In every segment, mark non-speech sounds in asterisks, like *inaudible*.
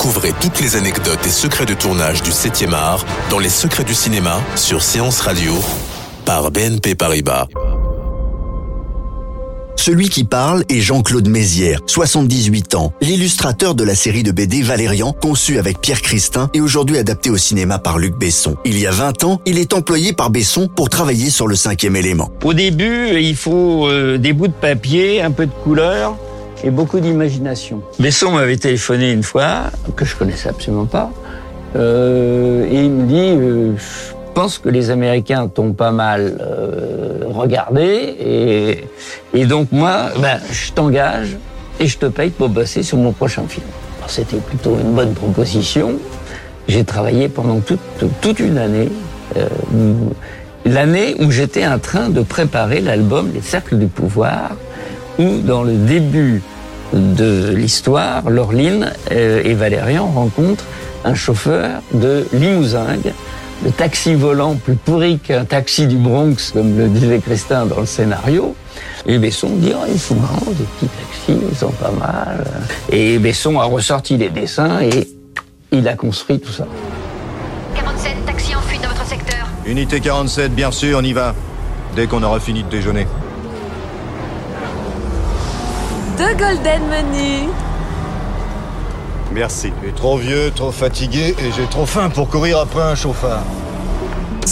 Découvrez toutes les anecdotes et secrets de tournage du 7e art dans Les secrets du cinéma sur Séance Radio par BNP Paribas. Celui qui parle est Jean-Claude Mézières, 78 ans, l'illustrateur de la série de BD Valérian, conçue avec Pierre Christin et aujourd'hui adaptée au cinéma par Luc Besson. Il y a 20 ans, il est employé par Besson pour travailler sur le cinquième élément. Au début, il faut euh, des bouts de papier, un peu de couleur et beaucoup d'imagination. Besson m'avait téléphoné une fois, que je connaissais absolument pas, euh, et il me dit euh, Je pense que les Américains t'ont pas mal euh, regardé, et, et donc moi, ben, je t'engage et je te paye pour bosser sur mon prochain film. C'était plutôt une bonne proposition. J'ai travaillé pendant toute, toute une année. L'année où j'étais en train de préparer l'album Les Cercles du Pouvoir, où dans le début de l'histoire, Laureline euh, et Valérian rencontrent un chauffeur de limousine, le taxi volant plus pourri qu'un taxi du Bronx, comme le disait Christin dans le scénario. Et Besson dit, oh, ils sont marrants, des petits taxis, ils sont pas mal. Et Besson a ressorti les dessins et il a construit tout ça. 47, taxi en fuite dans votre secteur. Unité 47, bien sûr, on y va. Dès qu'on aura fini de déjeuner. Deux golden menus. Merci. Suis trop vieux, trop fatigué et j'ai trop faim pour courir après un chauffard.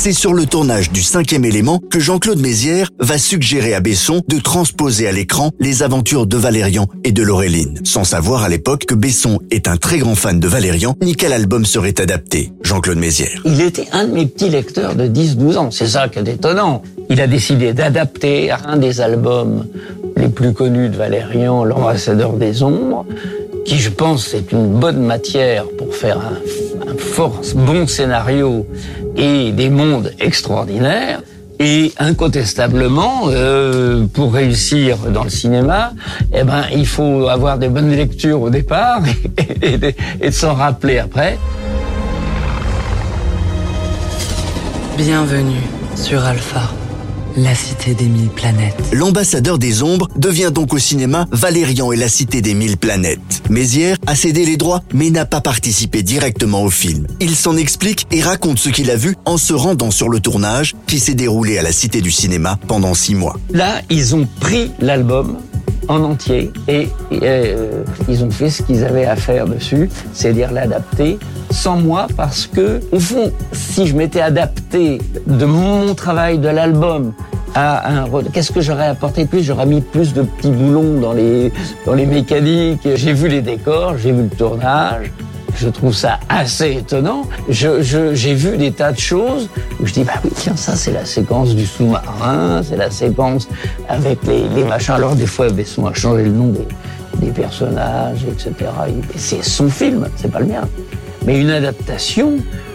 C'est sur le tournage du cinquième élément que Jean-Claude Mézières va suggérer à Besson de transposer à l'écran les aventures de Valérian et de Laureline, sans savoir à l'époque que Besson est un très grand fan de Valérian ni quel album serait adapté. Jean-Claude Mézières. Il était un de mes petits lecteurs de 10-12 ans. C'est ça qui est étonnant. Il a décidé d'adapter un des albums les plus connus de Valérian, L'ambassadeur des ombres, qui je pense est une bonne matière pour faire un, un fort bon scénario et des mondes extraordinaires. Et incontestablement, euh, pour réussir dans le cinéma, eh ben, il faut avoir des bonnes lectures au départ *laughs* et, et et s'en rappeler après. Bienvenue sur Alpha, la cité des mille planètes. L'ambassadeur des ombres devient donc au cinéma Valérian et la cité des mille planètes. Mézières a cédé les droits mais n'a pas participé directement au film. Il s'en explique et raconte ce qu'il a vu en se rendant sur le tournage qui s'est déroulé à la cité du cinéma pendant six mois. Là, ils ont pris l'album en entier et euh, ils ont fait ce qu'ils avaient à faire dessus, c'est-à-dire l'adapter sans moi parce que, au fond, si je m'étais adapté de mon travail de l'album à un qu'est-ce que j'aurais apporté plus? J'aurais mis plus de petits boulons dans les dans les mécaniques. J'ai vu les décors, j'ai vu le tournage. Je trouve ça assez étonnant. Je, je- j'ai vu des tas de choses où je dis, bah oui, tiens, ça c'est la séquence du sous-marin, c'est la séquence avec les, les machins. Alors des fois, Besson a changé le nom des, des personnages, etc. Et c'est son film, c'est pas le mien. Mais une adaptation,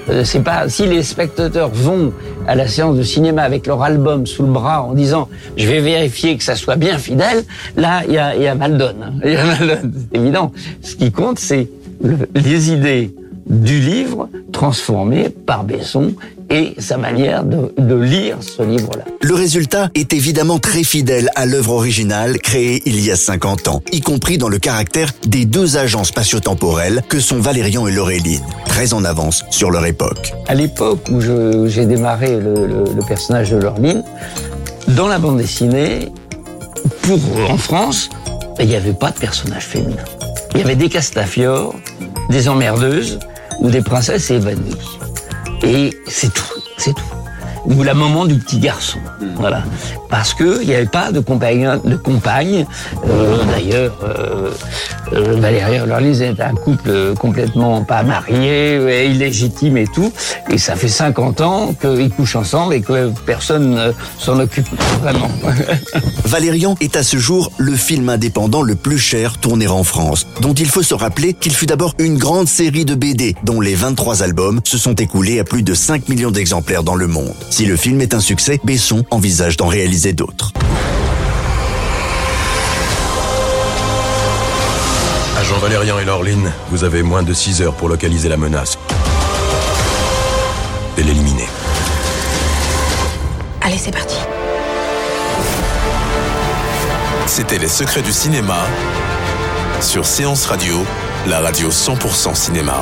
euh, c'est pas si les spectateurs vont à la séance de cinéma avec leur album sous le bras en disant je vais vérifier que ça soit bien fidèle, là il y a, y a mal. Il y a mal *laughs* c'est évident. Ce qui compte, c'est le- les idées du livre transformées par Besson et sa manière de, de lire ce livre-là. Le résultat est évidemment très fidèle à l'œuvre originale créée il y a 50 ans, y compris dans le caractère des deux agents spatio-temporels que sont Valérian et Laureline, très en avance sur leur époque. À l'époque où j'ai démarré le, le- le personnage de Laureline, dans la bande dessinée, pour en France, il n'y avait pas de personnage féminin. Il y avait des Castafiores, des emmerdeuses ou des princesses évanouies. Et c'est tout, c'est tout. Ou la maman du petit garçon. Voilà. Parce que il n'y avait pas de compagne, de compagne. Euh, D'ailleurs, euh, euh, Valérie Lorlise est un couple complètement pas marié, illégitime et tout. Et ça fait 50 ans qu'ils couchent ensemble et que personne ne s'en occupe vraiment. *laughs* Valérian est à ce jour le film indépendant le plus cher tourné en France, dont il faut se rappeler qu'il fut d'abord une grande série de BD, dont les 23 albums se sont écoulés à plus de 5 millions d'exemplaires dans le monde. Si le film est un succès, Besson envisage d'en réaliser d'autres. Agent Valérian et Laureline, vous avez moins de 6 heures pour localiser la menace. Et l'éliminer. Allez, c'est parti. C'était Les Secrets du cinéma sur Séance Radio, la radio 100% cinéma.